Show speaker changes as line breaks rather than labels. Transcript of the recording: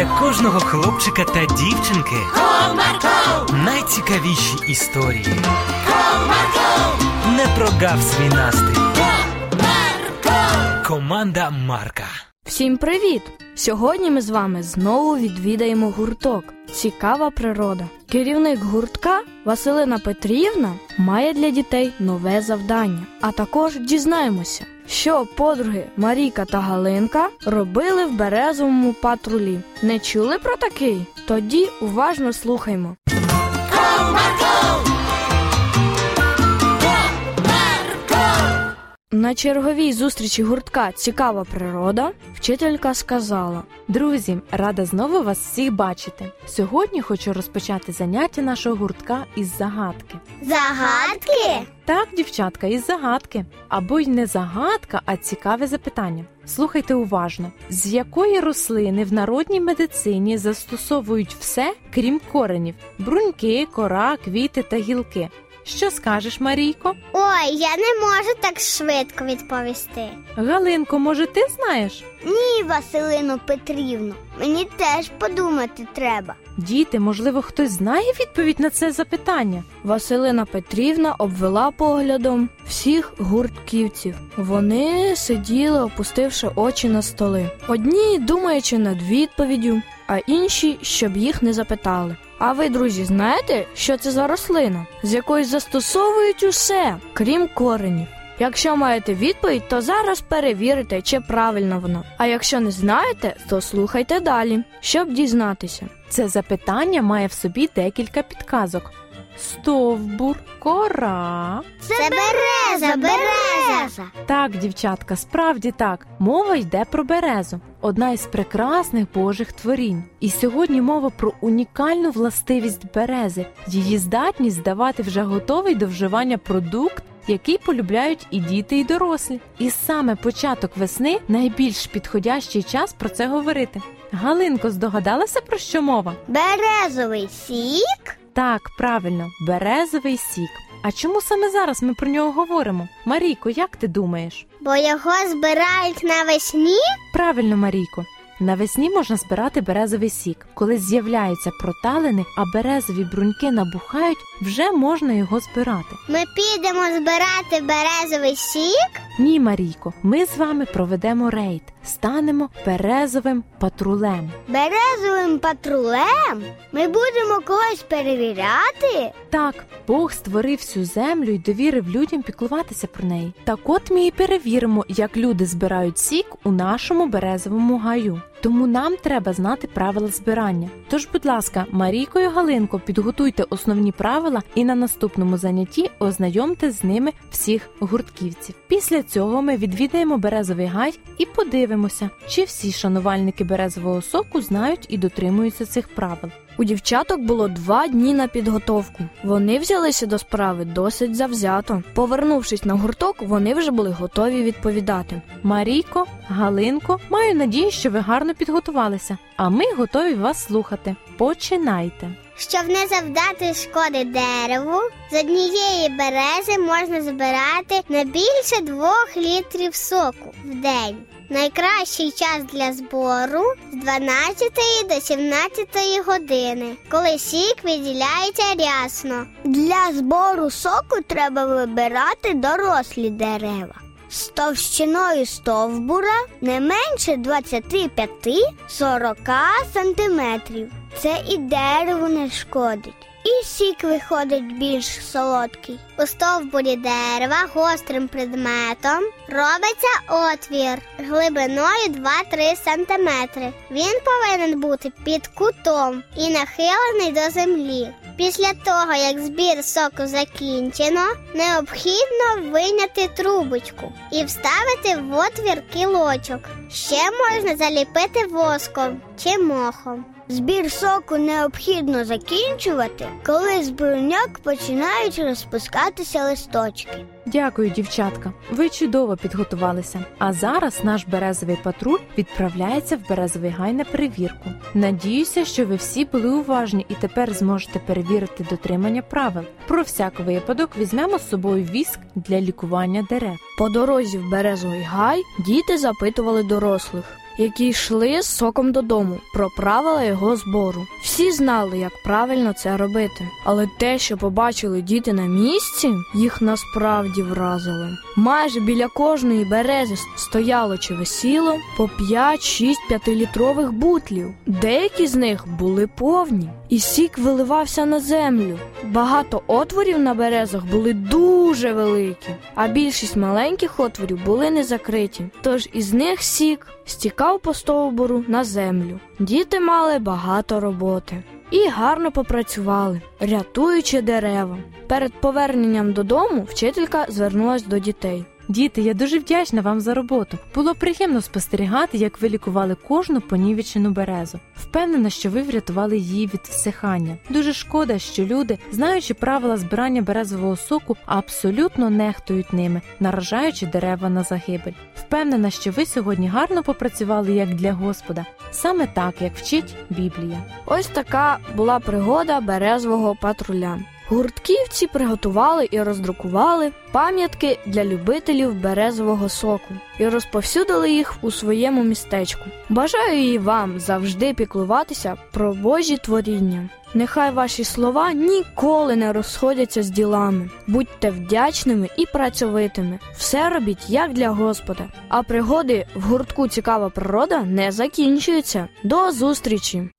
для кожного хлопчика та дівчинки
Comarco,
найцікавіші історії.
Comarco,
Не прогав свій настрій.
Comarco.
Команда Марка.
Всім привіт! Сьогодні ми з вами знову відвідаємо гурток. Цікава природа. Керівник гуртка Василина Петрівна має для дітей нове завдання. А також дізнаємося, що подруги Марійка та Галинка робили в березовому патрулі. Не чули про такий? Тоді уважно слухаймо. На черговій зустрічі гуртка Цікава природа вчителька сказала:
Друзі, рада знову вас всіх бачити. Сьогодні хочу розпочати заняття нашого гуртка із загадки.
Загадки?
Так, дівчатка, із загадки. Або й не загадка, а цікаве запитання. Слухайте уважно, з якої рослини в народній медицині застосовують все, крім коренів: бруньки, кора, квіти та гілки. Що скажеш, Марійко?
Ой, я не можу так швидко відповісти.
Галинко, може, ти знаєш?
Ні, Василину Петрівну, мені теж подумати треба.
Діти, можливо, хтось знає відповідь на це запитання?
Василина Петрівна обвела поглядом всіх гуртківців. Вони сиділи, опустивши очі на столи. Одні думаючи над відповіддю, а інші, щоб їх не запитали. А ви, друзі, знаєте, що це за рослина, з якої застосовують усе, крім коренів? Якщо маєте відповідь, то зараз перевірите, чи правильно воно. А якщо не знаєте, то слухайте далі, щоб дізнатися.
Це запитання має в собі декілька підказок: стовбур, кора.
Це береза, береза.
Так, дівчатка, справді так. Мова йде про березу, одна із прекрасних божих творінь. І сьогодні мова про унікальну властивість берези, її здатність здавати вже готовий до вживання продукт. Який полюбляють і діти, і дорослі, і саме початок весни найбільш підходящий час про це говорити. Галинко, здогадалася про що мова?
Березовий сік?
Так, правильно, березовий сік. А чому саме зараз ми про нього говоримо? Марійко, як ти думаєш?
Бо його збирають навесні?
Правильно, Марійко. Навесні можна збирати березовий сік. Коли з'являються проталини, а березові бруньки набухають, вже можна його збирати.
Ми підемо збирати березовий сік?
Ні, Марійко, ми з вами проведемо рейд, станемо березовим патрулем.
Березовим патрулем? Ми будемо когось перевіряти?
Так, Бог створив всю землю і довірив людям піклуватися про неї. Так от ми і перевіримо, як люди збирають сік у нашому березовому гаю. Тому нам треба знати правила збирання. Тож, будь ласка, Марійко і Галинко, підготуйте основні правила і на наступному занятті ознайомте з ними всіх гуртківців. Після цього ми відвідаємо березовий гай і подивимося, чи всі шанувальники березового соку знають і дотримуються цих правил.
У дівчаток було два дні на підготовку. Вони взялися до справи досить завзято. Повернувшись на гурток, вони вже були готові відповідати.
Марійко, Галинко, маю надію, що ви гарно підготувалися, а ми готові вас слухати. Починайте.
Щоб не завдати шкоди дереву, з однієї берези можна збирати не більше двох літрів соку в день. Найкращий час для збору з 12 до 17 години, коли сік виділяється рясно. Для збору соку треба вибирати дорослі дерева. З товщиною стовбура не менше 25-40 сантиметрів. Це і дереву не шкодить. І сік виходить більш солодкий. У стовбурі дерева гострим предметом робиться отвір глибиною 2-3 см. Він повинен бути під кутом і нахилений до землі. Після того, як збір соку закінчено, необхідно виняти трубочку і вставити в отвір кілочок. Ще можна заліпити воском чи мохом. Збір соку необхідно закінчувати, коли з починають розпускатися листочки.
Дякую, дівчатка. Ви чудово підготувалися. А зараз наш березовий патруль відправляється в березовий гай на перевірку. Надіюся, що ви всі були уважні і тепер зможете перевірити дотримання правил. Про всяк випадок візьмемо з собою віск для лікування дерев.
По дорозі в березовий гай діти запитували дорослих, які йшли з соком додому про правила його збору. Всі знали, як правильно це робити. Але те, що побачили діти на місці, їх насправді вразило. Майже біля кожної берези стояло чи висіло по 5-6 п'ятилітрових бутлів. Деякі з них були повні, і сік виливався на землю. Багато отворів на березах були дуже великі, а більшість маленьких отворів були не закриті. Тож із них сік стікав по стовбуру на землю. Діти мали багато роботи. І гарно попрацювали, рятуючи дерева. Перед поверненням додому вчителька звернулась до дітей.
Діти, я дуже вдячна вам за роботу. Було приємно спостерігати, як ви лікували кожну понівечену березу. Впевнена, що ви врятували її від всихання. Дуже шкода, що люди, знаючи правила збирання березового соку, абсолютно нехтують ними, наражаючи дерева на загибель. Впевнена, що ви сьогодні гарно попрацювали як для Господа, саме так, як вчить Біблія.
Ось така була пригода березового патруля. Гуртківці приготували і роздрукували пам'ятки для любителів березового соку і розповсюдили їх у своєму містечку. Бажаю і вам завжди піклуватися про Божі творіння. Нехай ваші слова ніколи не розходяться з ділами. Будьте вдячними і працьовитими. Все робіть як для Господа. А пригоди в гуртку Цікава природа не закінчуються. До зустрічі!